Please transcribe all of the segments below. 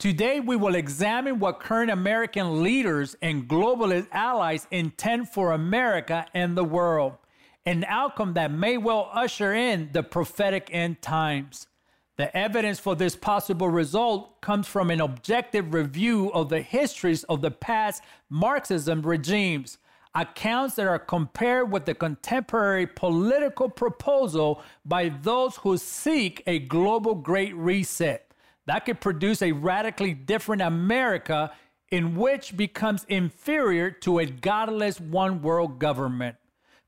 Today, we will examine what current American leaders and globalist allies intend for America and the world, an outcome that may well usher in the prophetic end times. The evidence for this possible result comes from an objective review of the histories of the past Marxism regimes, accounts that are compared with the contemporary political proposal by those who seek a global great reset that could produce a radically different America in which becomes inferior to a godless one world government.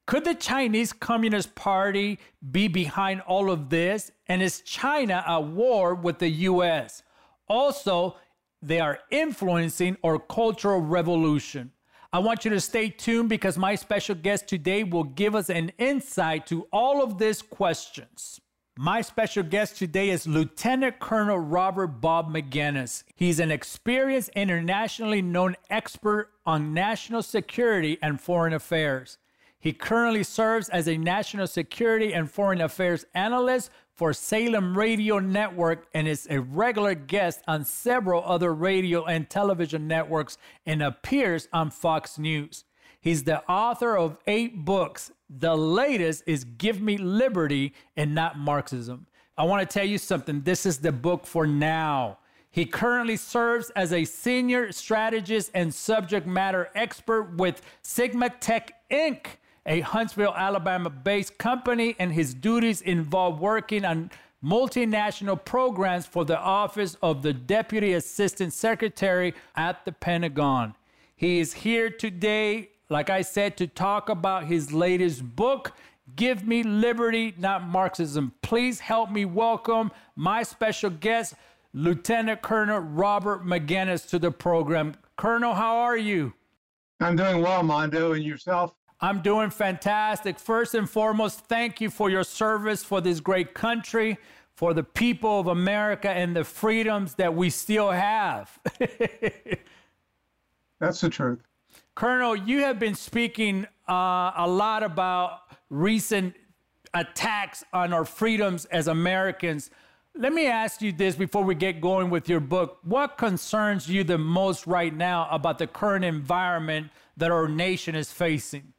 Could the Chinese Communist Party be behind all of this? And is China at war with the US? Also, they are influencing our cultural revolution. I want you to stay tuned because my special guest today will give us an insight to all of these questions. My special guest today is Lieutenant Colonel Robert Bob Maginnis. He's an experienced, internationally known expert on national security and foreign affairs. He currently serves as a national security and foreign affairs analyst for Salem Radio Network and is a regular guest on several other radio and television networks and appears on Fox News. He's the author of eight books. The latest is Give Me Liberty and Not Marxism. I want to tell you something. This is the book for now. He currently serves as a senior strategist and subject matter expert with Sigma Tech Inc., a Huntsville, Alabama based company, and his duties involve working on multinational programs for the Office of the Deputy Assistant Secretary at the Pentagon. He is here today like I said, to talk about his latest book, Give Me Liberty, Not Marxism. Please help me welcome my special guest, Lieutenant Colonel Robert Maginnis, to the program. Colonel, how are you? I'm doing well, Mondo, and yourself? I'm doing fantastic. First and foremost, thank you for your service for this great country, for the people of America, and the freedoms that we still have. That's the truth. Colonel, you have been speaking uh, a lot about recent attacks on our freedoms as Americans. Let me ask you this before we get going with your book. What concerns you the most right now about the current environment that our nation is facing?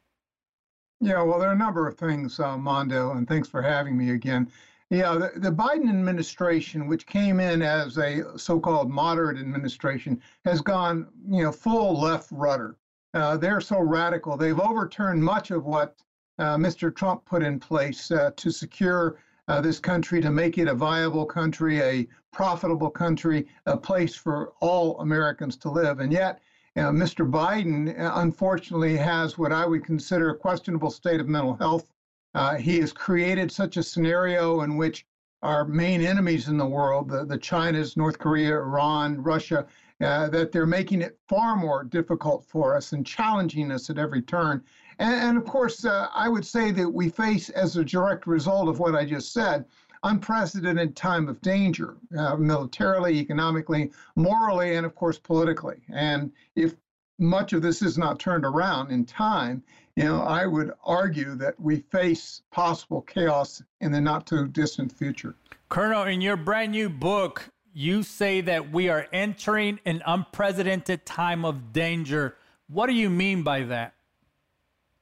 Yeah, well, there are a number of things, uh, Mondo, and thanks for having me again. Yeah, the, the, Biden administration, which came in as a so-called moderate administration, has gone, you know, full left rudder. Uh, they're so radical. They've overturned much of what uh, Mr. Trump put in place uh, to secure uh, this country, to make it a viable country, a profitable country, a place for all Americans to live. And yet, Mr. Biden, uh, unfortunately, has what I would consider a questionable state of mental health. Uh, he has created such a scenario in which our main enemies in the world, the, the Chinas, North Korea, Iran, Russia, uh, that they're making it far more difficult for us and challenging us at every turn. And, and of course, uh, I would say that we face, as a direct result of what I just said, unprecedented time of danger, uh, militarily, economically, morally, and of course, politically. And if much of this is not turned around in time, you know, I would argue that we face possible chaos in the not too distant future. Colonel, in your brand new book, you say that we are entering an unprecedented time of danger. What do you mean by that?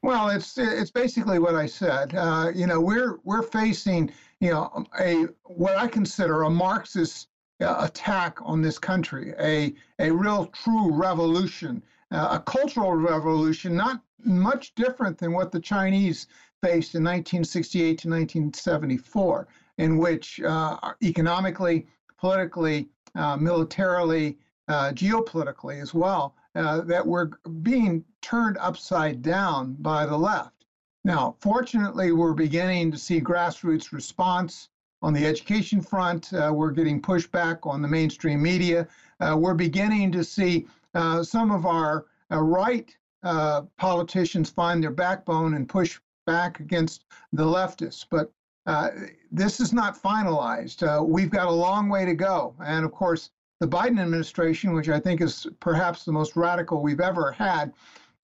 Well, it's it's basically what I said. Uh, you know, we're we're facing you know a what I consider a Marxist uh, attack on this country, a a real true revolution, uh, a cultural revolution, not much different than what the Chinese faced in 1968 to 1974, in which uh, economically politically, uh, militarily, uh, geopolitically as well, uh, that were being turned upside down by the left. Now, fortunately, we're beginning to see grassroots response on the education front. Uh, we're getting pushback on the mainstream media. Uh, we're beginning to see uh, some of our right politicians find their backbone and push back against the leftists. But uh, this is not finalized. Uh, we've got a long way to go. And of course, the Biden administration, which I think is perhaps the most radical we've ever had,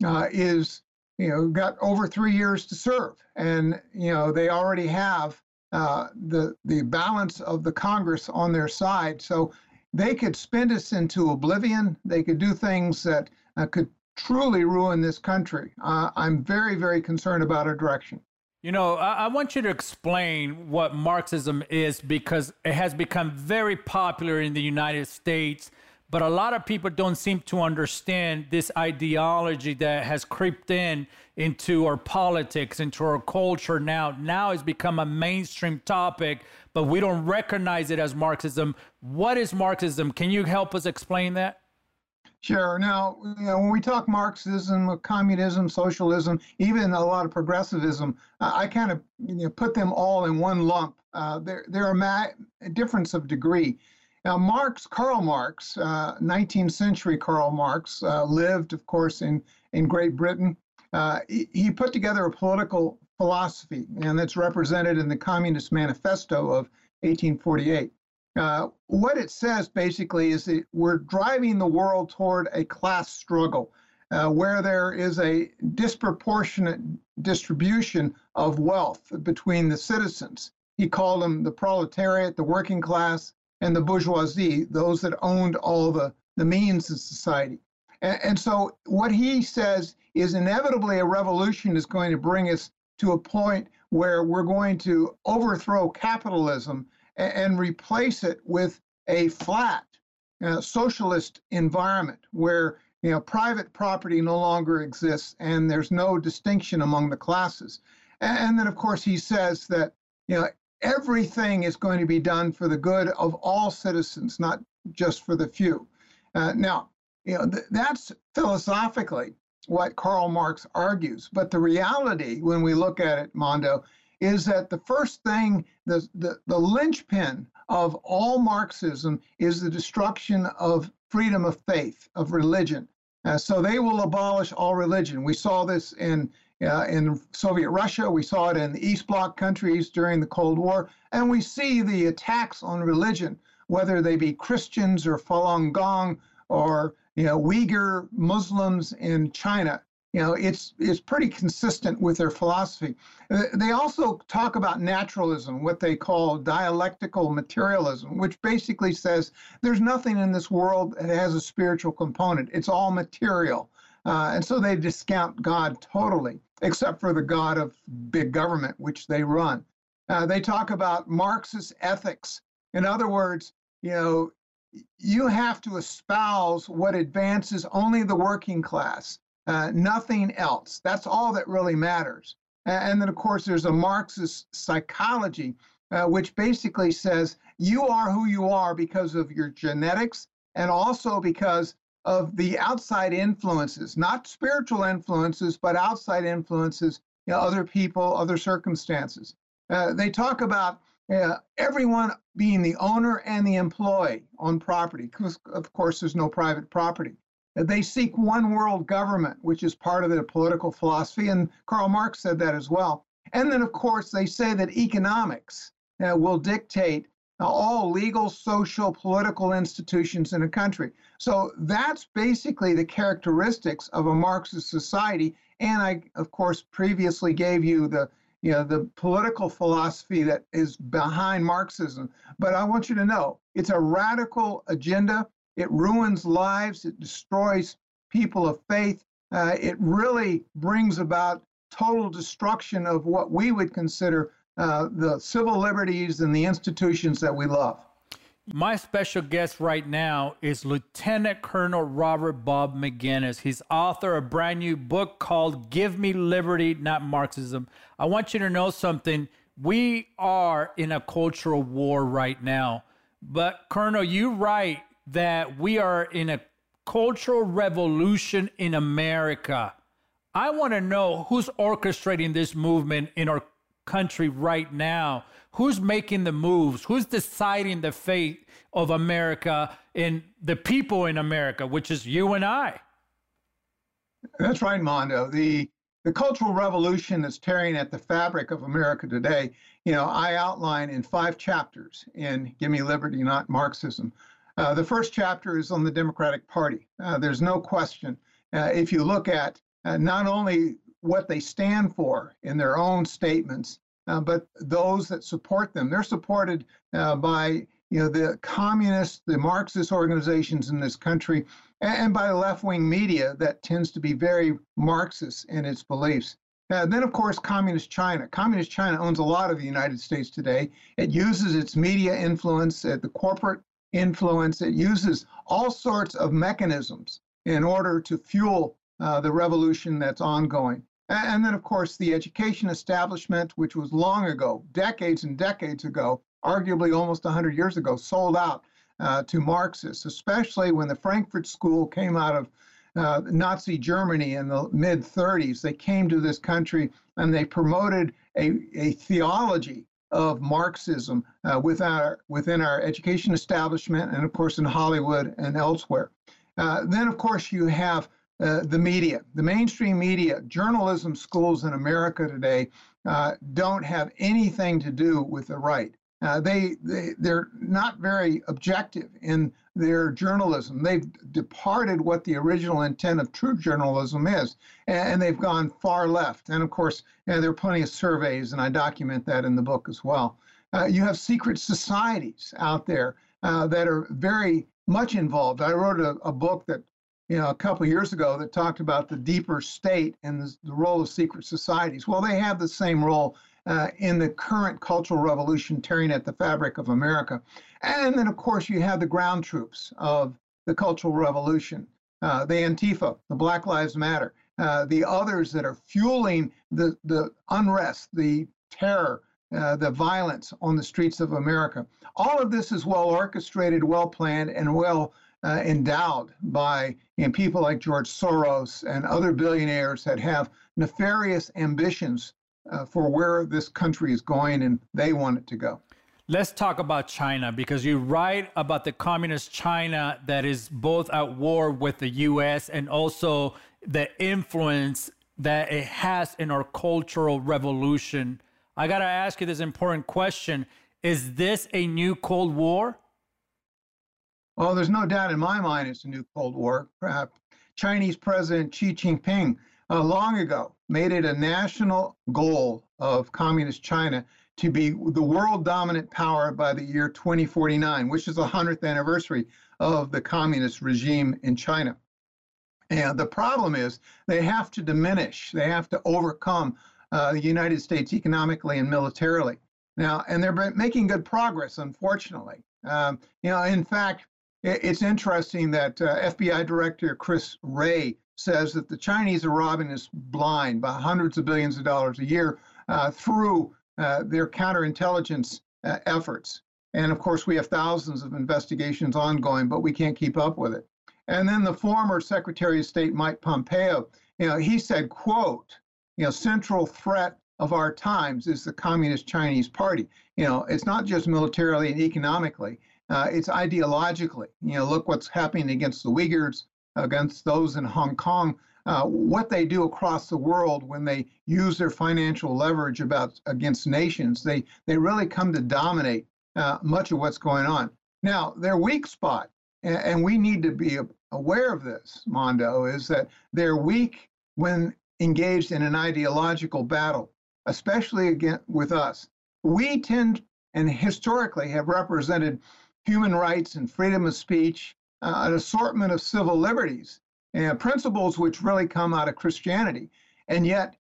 uh, is you know got over three years to serve, and you know they already have uh, the the balance of the Congress on their side. So they could spin us into oblivion. They could do things that uh, could truly ruin this country. Uh, I'm very, very concerned about our direction. You know, I, I, want you to explain what Marxism is because it has become very popular in the United States, but a lot of people don't seem to understand this ideology that has creeped in into our politics, into our culture now. Now it's become a mainstream topic, but we don't recognize it as Marxism. What is Marxism? Can you help us explain that? Sure. Now, you know, when we talk Marxism, communism, socialism, even a lot of progressivism, I kind of you know, put them all in one lump. Uh, there, there are ma- a difference of degree. Now, Marx, Karl Marx, uh, 19th century Karl Marx, uh, lived, of course, in, in Great Britain. Uh, he, he put together a political philosophy, and that's represented in the Communist Manifesto of 1848. Uh, what it says basically is that we're driving the world toward a class struggle uh, where there is a disproportionate distribution of wealth between the citizens. He called them the proletariat, the working class, and the bourgeoisie, those that owned all the, the means of society. And, and so, what he says is inevitably a revolution is going to bring us to a point where we're going to overthrow capitalism and replace it with a flat uh, socialist environment where you know private property no longer exists and there's no distinction among the classes. And then of course he says that you know everything is going to be done for the good of all citizens not just for the few. Uh, now you know th- that's philosophically what karl marx argues but the reality when we look at it mondo is that the first thing, the, the, the linchpin of all Marxism is the destruction of freedom of faith, of religion. Uh, so they will abolish all religion. We saw this in uh, in Soviet Russia. We saw it in the East Bloc countries during the Cold War, and we see the attacks on religion, whether they be Christians or Falun Gong or you know Uyghur Muslims in China. You know, it's it's pretty consistent with their philosophy. Uh, they also talk about naturalism, what they call dialectical materialism, which basically says there's nothing in this world that has a spiritual component. It's all material. Uh, and so they discount God totally, except for the God of big government, which they run. Uh, they talk about Marxist ethics. In other words, you know, you have to espouse what advances only the working class uh, nothing else. That's all that really matters. And then, of course, there's a Marxist psychology, uh, which basically says you are who you are because of your genetics and also because of the outside influences, not spiritual influences, but outside influences, you know, other people, other circumstances. Uh, they talk about uh, everyone being the owner and the employee on property, because of course there's no private property. They seek one world government, which is part of their political philosophy, and Karl Marx said that as well. And then, of course, they say that economics uh, will dictate uh, all legal, social, political institutions in a country. So that's basically the characteristics of a Marxist society. And I, of course, previously gave you the you know the political philosophy that is behind Marxism. But I want you to know it's a radical agenda. It ruins lives, it destroys people of faith. Uh, it really brings about total destruction of what we would consider uh, the civil liberties and the institutions that we love. My special guest right now is Lieutenant Colonel Robert Bob Maginnis. He's author of a brand new book called Give Me Liberty, Not Marxism. I want you to know something. We are in a cultural war right now. But, Colonel, you write that we are in a cultural revolution in America. I want to know who's orchestrating this movement in our country right now. Who's making the moves? Who's deciding the fate of America and the people in America, which is you and I? That's right, Mondo. The the cultural revolution that's tearing at the fabric of America today, you know, I outline in five chapters in Give Me Liberty, Not Marxism. Uh, the first chapter is on the Democratic Party. Uh, there's no question. Uh, if you look at uh, not only what they stand for in their own statements, uh, but those that support them, they're supported by you know, the communists, the Marxist organizations in this country, and by the left wing media that tends to be very Marxist in its beliefs. Uh, then, of course, Communist China. Communist China owns a lot of the United States today. It uses its media influence, uh, the corporate influence, it uses all sorts of mechanisms in order to fuel uh, the revolution that's ongoing. And then, of course, the education establishment, which was long ago, decades and decades ago, arguably almost 100 years ago, sold out uh, to Marxists, especially when the Frankfurt School came out of uh, Nazi Germany in the mid 30s. They came to this country and they promoted a, a theology of Marxism uh, within, our, within our education establishment and, of course, in Hollywood and elsewhere. Uh, then, of course, you have uh, the media, the mainstream media, journalism schools in America today uh, don't have anything to do with the right. Uh, they, they, they're not very objective in their journalism. They've departed what the original intent of true journalism is, and, they've gone far left. And of course, you know, there are plenty of surveys, and I document that in the book as well. Uh, you have secret societies out there uh, that are very much involved. I wrote a, a book that you know, a couple years ago that talked about the deeper state and the, the, role of secret societies. Well, they have the same role uh, in the current cultural revolution tearing at the fabric of America. And then, of course, you have the ground troops of the cultural revolution, uh, the Antifa, the Black Lives Matter, uh, the others that are fueling the, the unrest, the terror, uh, the violence on the streets of America. All of this is well orchestrated, well planned, and well uh, endowed by people like George Soros and other billionaires that have nefarious ambitions uh, for where this country is going and they want it to go. Let's talk about China because you write about the communist China that is both at war with the US and also the influence that it has in our cultural revolution. I got to ask you this important question Is this a new Cold War? Well, there's no doubt in my mind it's a new Cold War. Chinese President Xi Jinping uh, long ago made it a national goal of Communist China to be the world dominant power by the year 2049, which is the 100th anniversary of the communist regime in China. And the problem is they have to diminish, they have to overcome uh, the United States economically and militarily. Now, and they're making good progress, unfortunately. Um, you know, in fact, it's interesting that uh, FBI Director Chris Wray says that the Chinese are robbing us blind by hundreds of billions of dollars a year uh, through uh, their counterintelligence uh, efforts. And of course, we have thousands of investigations ongoing, but we can't keep up with it. And then the former Secretary of State Mike Pompeo, you know, he said, "quote You know, central threat of our times is the Communist Chinese Party. You know, it's not just militarily and economically." Uh, it's ideologically. You know, look what's happening against the Uyghurs, against those in Hong Kong. Uh, what they do across the world when they use their financial leverage about against nations, they they really come to dominate uh, much of what's going on. Now, their weak spot, and, and we need to be aware of this, Mondo, is that they're weak when engaged in an ideological battle, especially again with us. We tend and historically have represented human rights and freedom of speech, uh, an assortment of civil liberties and principles which really come out of Christianity. And yet,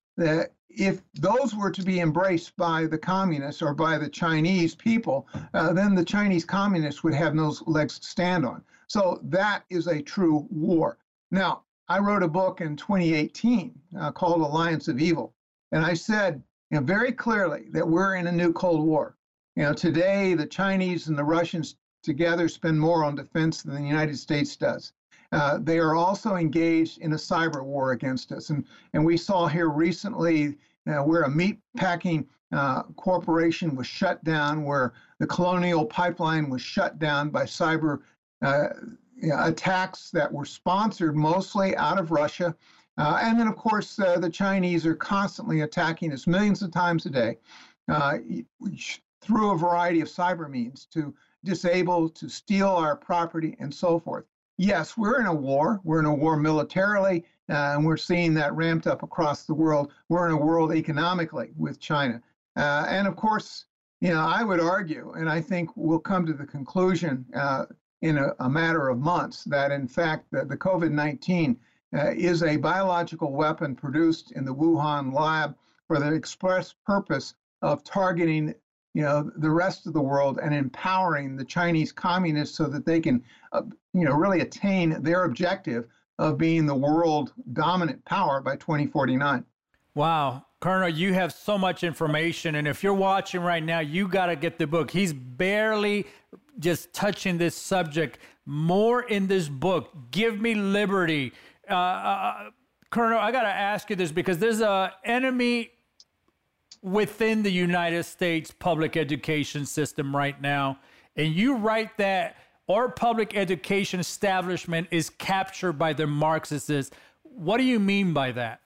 if those were to be embraced by the communists or by the Chinese people, uh, then the Chinese communists would have no legs to stand on. So that is a true war. Now, I wrote a book in 2018 uh, called Alliance of Evil, and I said you know, very clearly that we're in a new Cold War. You know, today the Chinese and the Russians together spend more on defense than the United States does. Uh, they are also engaged in a cyber war against us. And, and we saw here recently uh, where a meat packing uh, corporation was shut down, where the Colonial Pipeline was shut down by cyber uh, attacks that were sponsored mostly out of Russia. Uh, and then, of course, uh, the Chinese are constantly attacking us millions of times a day through a variety of cyber means to disable, to steal our property, and so forth. Yes, we're in a war. We're in a war militarily, uh, and we're seeing that ramped up across the world. We're in a world economically with China. Uh, and of course, you know, I would argue, and I think we'll come to the conclusion uh, in a, a, matter of months, that in fact the, the COVID 19 uh, is a biological weapon produced in the Wuhan lab for the express purpose of targeting you know the rest of the world and empowering the Chinese communists so that they can uh, you know really attain their objective of being the world dominant power by 2049. Wow. Colonel, you have so much information. And if you're watching right now, you got to get the book. He's barely just touching this subject. More in this book. Give me liberty. Uh, uh, Colonel, I got to ask you this because there's a enemy within the United States public education system right now. And you write that our public education establishment is captured by the Marxists. What do you mean by that?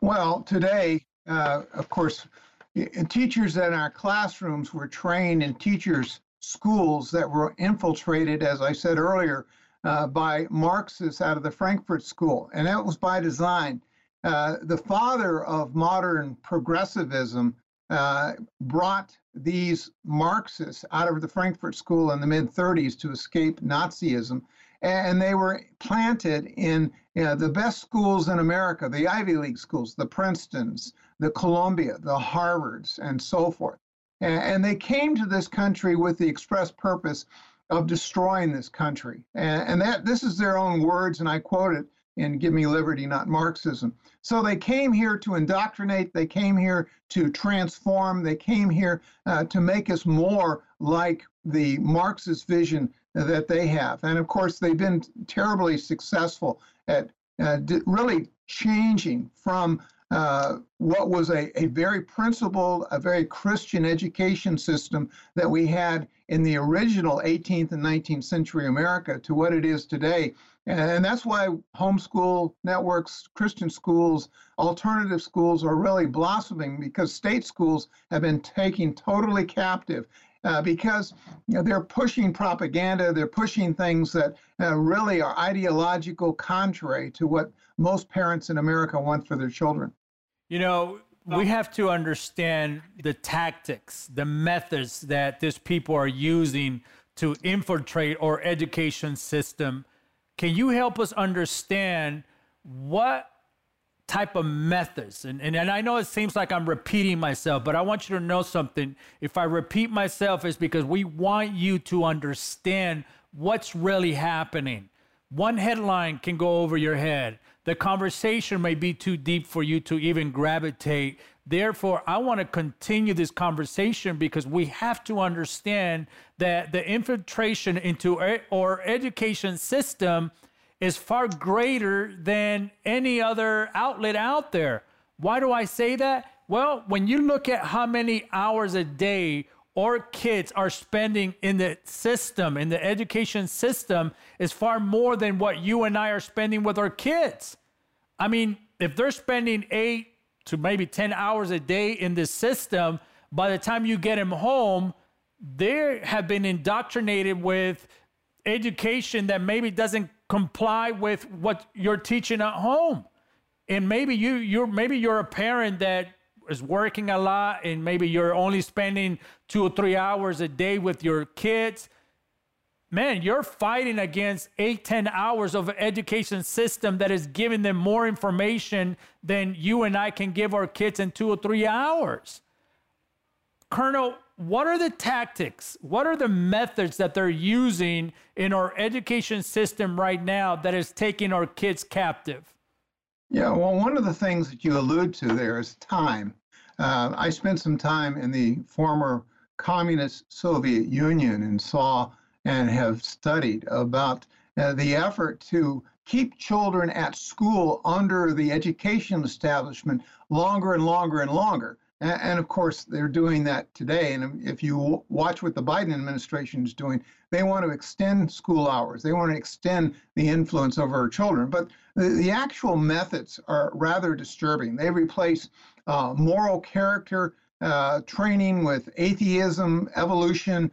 Well, today, uh, of course, teachers in our classrooms were trained in teachers' schools that were infiltrated, as I said earlier, uh, by Marxists out of the Frankfurt School, and that was by design. Uh, the father of modern progressivism uh, brought these Marxists out of the Frankfurt School in the mid 30s to escape Nazism and they were planted in you know, the best schools in America, the Ivy League schools, the Princetons, the Columbia, the Harvards, and so forth. And, they came to this country with the express purpose of destroying this country. And that this is their own words, and I quote it in Give Me Liberty, Not Marxism. So they came here to indoctrinate, they came here to transform, they came here uh, to make us more like the Marxist vision that they have. And of course, they've been terribly successful at uh, really changing from uh, what was a, a very principled, a very Christian education system that we had in the original 18th and 19th century America to what it is today. And that's why homeschool networks, Christian schools, alternative schools are really blossoming because state schools have been taken totally captive uh, because you know, they're pushing propaganda, they're pushing things that uh, really are ideological, contrary to what most parents in America want for their children. You know, we have to understand the tactics, the methods that these people are using to infiltrate our education system. Can you help us understand what type of methods. And, and, and I know it seems like I'm repeating myself, but I want you to know something. If I repeat myself, it's because we want you to understand what's really happening. One headline can go over your head. The conversation may be too deep for you to even gravitate. Therefore, I want to continue this conversation because we have to understand that the infiltration into our education system is far greater than any other outlet out there. Why do I say that? Well, when you look at how many hours a day our kids are spending in the system, in the education system, is far more than what you and I are spending with our kids. I mean, if they're spending eight to maybe 10 hours a day in this system, by the time you get them home, they have been indoctrinated with education that maybe doesn't comply with what you're teaching at home. And maybe you you're maybe you're a parent that is working a lot and maybe you're only spending 2 or 3 hours a day with your kids. Man, you're fighting against eight ten hours of education system that is giving them more information than you and I can give our kids in 2 or 3 hours. Colonel, what are the tactics? What are the methods that they're using in our education system right now that is taking our kids captive? Yeah, well, one of the things that you allude to there is time. Uh, I spent some time in the former communist Soviet Union and saw and have studied about uh, the effort to keep children at school under the education establishment longer and longer and longer. And, of course, they're doing that today. And if you watch what the Biden administration is doing, they want to extend school hours. They want to extend the influence over our children. But the, the actual methods are rather disturbing. They replace uh, moral character uh, training with atheism, evolution,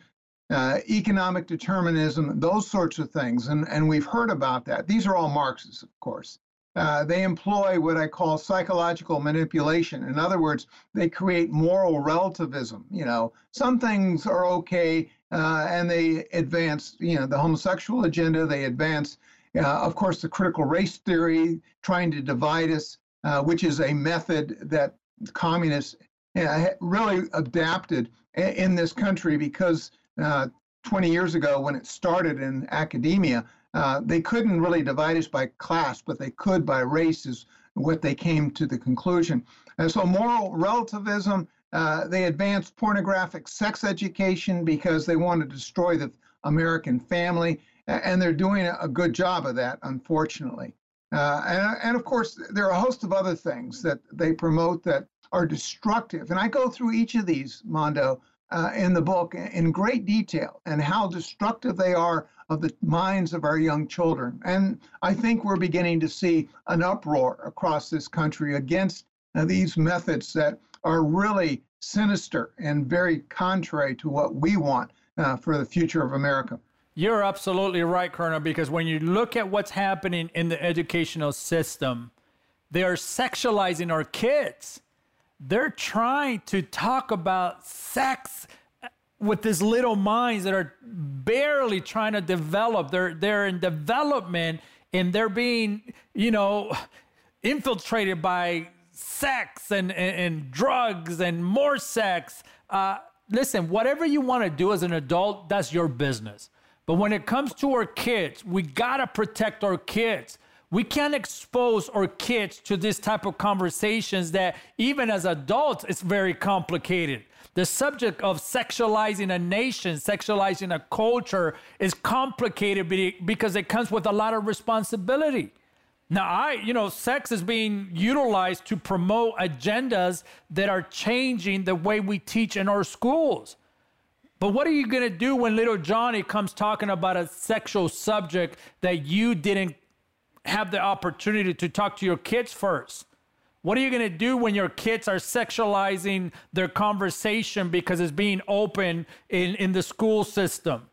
uh, economic determinism, those sorts of things. And, and we've heard about that. These are all Marxists, of course. Uh, they employ what I call psychological manipulation. In other words, they create moral relativism. You know, some things are okay, uh, and they advance, you know, the homosexual agenda. They advance, uh, of course, the critical race theory, trying to divide us, uh, which is a method that communists uh, really adapted in this country because uh, 20 years ago, when it started in academia, uh, they couldn't really divide us by class, but they could by race, is what they came to the conclusion. And so, moral relativism, uh, they advanced pornographic sex education because they want to destroy the American family, and they're doing a good job of that, unfortunately. Uh, and, and of course, there are a host of other things that they promote that are destructive. And I go through each of these, Mondo, uh, in the book in great detail and how destructive they are of the minds of our young children. And I think we're beginning to see an uproar across this country against uh, these methods that are really sinister and very contrary to what we want uh, for the future of America. You're absolutely right, Colonel, because when you look at what's happening in the educational system, they are sexualizing our kids they're trying to talk about sex with these little minds that are barely trying to develop. They're they're in development and they're being, you know, infiltrated by sex and, and, and drugs and more sex. Uh, listen, whatever you want to do as an adult, that's your business. But when it comes to our kids, we gotta protect our kids. We can't expose our kids to this type of conversations that even as adults, it's very complicated. The subject of sexualizing a nation, sexualizing a culture is complicated because it comes with a lot of responsibility. Now, I, you know, sex is being utilized to promote agendas that are changing the way we teach in our schools. But what are you going to do when little Johnny comes talking about a sexual subject that you didn't have the opportunity to talk to your kids first. What are you going to do when your kids are sexualizing their conversation because it's being open in, in the school system?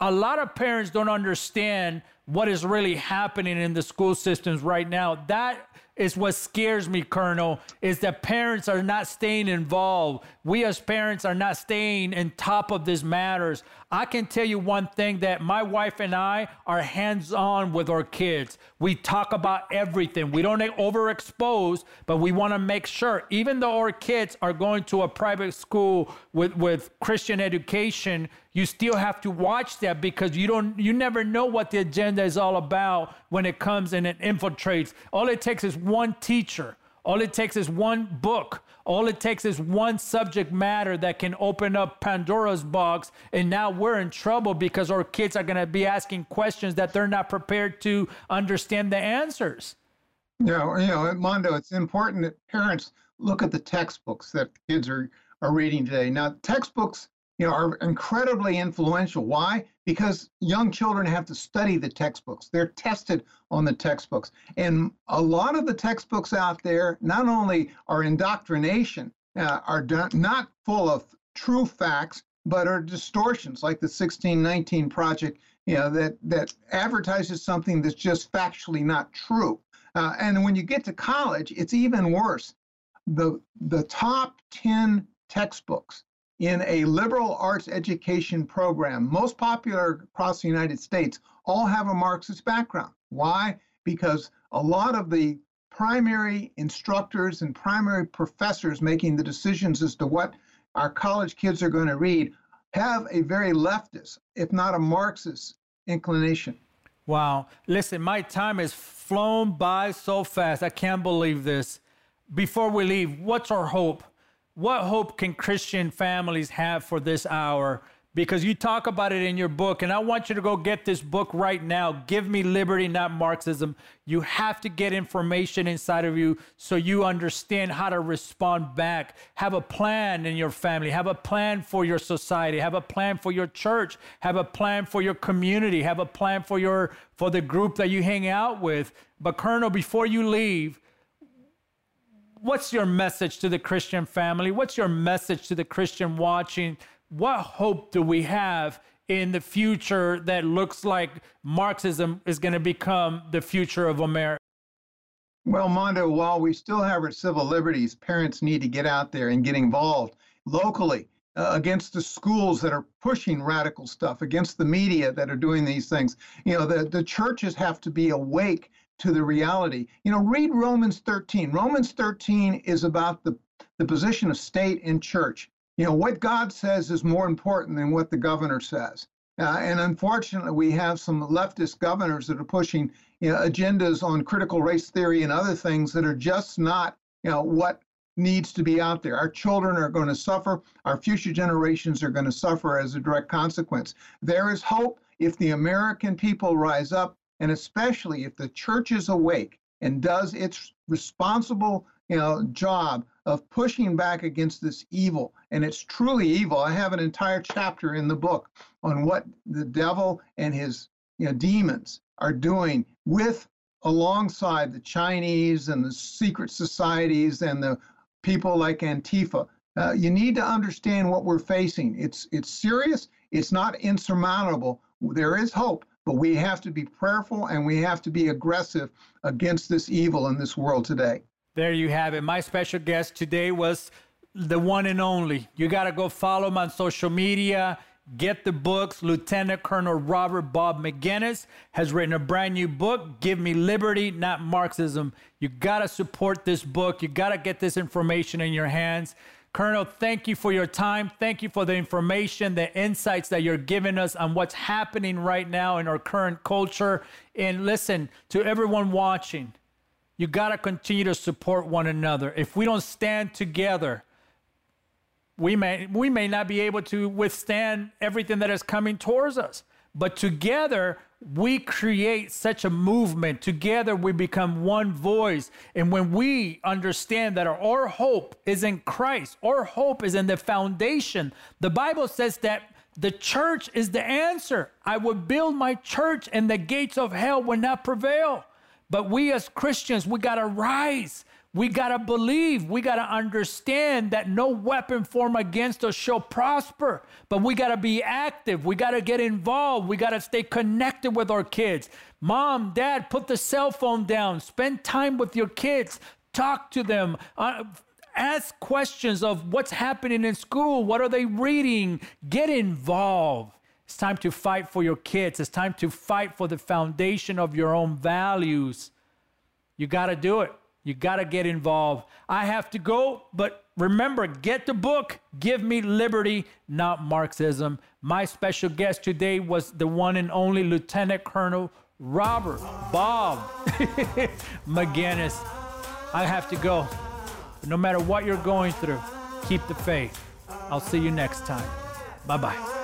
A lot of parents don't understand what is really happening in the school systems right now. That is what scares me, Colonel, is that parents are not staying involved. We as parents are not staying in top of these matters. I can tell you one thing that my wife and I are hands on with our kids. We talk about everything. We don't overexpose, but we want to make sure, even though our kids are going to a private school with, with Christian education, you still have to watch that because you don't you never know what the agenda is all about when it comes and it infiltrates. All it takes is one teacher. All it takes is one book. All it takes is one subject matter that can open up Pandora's box. And now we're in trouble because our kids are going to be asking questions that they're not prepared to understand the answers. Yeah, you know, Mondo, it's important that parents look at the textbooks that kids are, are reading today. Now, textbooks you know, are incredibly influential. Why? Because young children have to study the textbooks. They're tested on the textbooks. And a lot of the textbooks out there not only are indoctrination, uh, are not full of true facts, but are distortions like the 1619 project, you know, that, that advertises something that's just factually not true. Uh, and when you get to college, it's even worse. The, the top 10 textbooks in a liberal arts education program, most popular across the United States, all have a Marxist background. Why? Because a lot of the primary instructors and primary professors making the decisions as to what our college kids are going to read have a very leftist, if not a Marxist, inclination. Wow. Listen, my time has flown by so fast. I can't believe this. Before we leave, what's our hope? What hope can Christian families have for this hour? Because you talk about it in your book, and I want you to go get this book right now. Give me liberty, not Marxism. You have to get information inside of you so you understand how to respond back. Have a plan in your family, have a plan for your society, have a plan for your church, have a plan for your community, have a plan for your for the group that you hang out with. But Colonel, before you leave, what's your message to the Christian family? What's your message to the Christian watching? What hope do we have in the future that looks like Marxism is going to become the future of America? Well, Mondo, while we still have our civil liberties, parents need to get out there and get involved locally uh, against the schools that are pushing radical stuff, against the media that are doing these things. You know, the, the churches have to be awake to the reality. You know, read Romans 13. Romans 13 is about the, the position of state and church. You know, what God says is more important than what the governor says. Uh, and unfortunately, we have some leftist governors that are pushing you know, agendas on critical race theory and other things that are just not you know, what needs to be out there. Our children are going to suffer. Our future generations are going to suffer as a direct consequence. There is hope if the American people rise up, and especially if the church is awake and does its responsible you know, job of pushing back against this evil. And it's truly evil. I have an entire chapter in the book on what the devil and his you know, demons are doing with alongside the Chinese and the secret societies and the people like Antifa. Uh, you need to understand what we're facing. It's it's serious. It's not insurmountable. There is hope, but we have to be prayerful and we have to be aggressive against this evil in this world today. There you have it. My special guest today was the one and only. You got to go follow him on social media. Get the books. Lieutenant Colonel Robert Bob Maginnis has written a brand new book, Give Me Liberty, Not Marxism. You got to support this book. You got to get this information in your hands. Colonel, thank you for your time. Thank you for the information, the insights that you're giving us on what's happening right now in our current culture. And listen to everyone watching you got to continue to support one another. If we don't stand together, we may we may not be able to withstand everything that is coming towards us. But together we create such a movement. Together we become one voice. And when we understand that our, our hope is in Christ, our hope is in the foundation. The Bible says that the church is the answer. I will build my church and the gates of hell will not prevail. But we as Christians, we got to rise. We got to believe. We got to understand that no weapon formed against us shall prosper. But we got to be active. We got to get involved. We got to stay connected with our kids. Mom, dad, put the cell phone down. Spend time with your kids. Talk to them. Uh, ask questions of what's happening in school. What are they reading? Get involved. It's time to fight for your kids. It's time to fight for the foundation of your own values. You got to do it. You got to get involved. I have to go, but remember get the book, Give Me Liberty, Not Marxism. My special guest today was the one and only Lieutenant Colonel Robert Bob Maginnis. I have to go. But no matter what you're going through, keep the faith. I'll see you next time. Bye bye.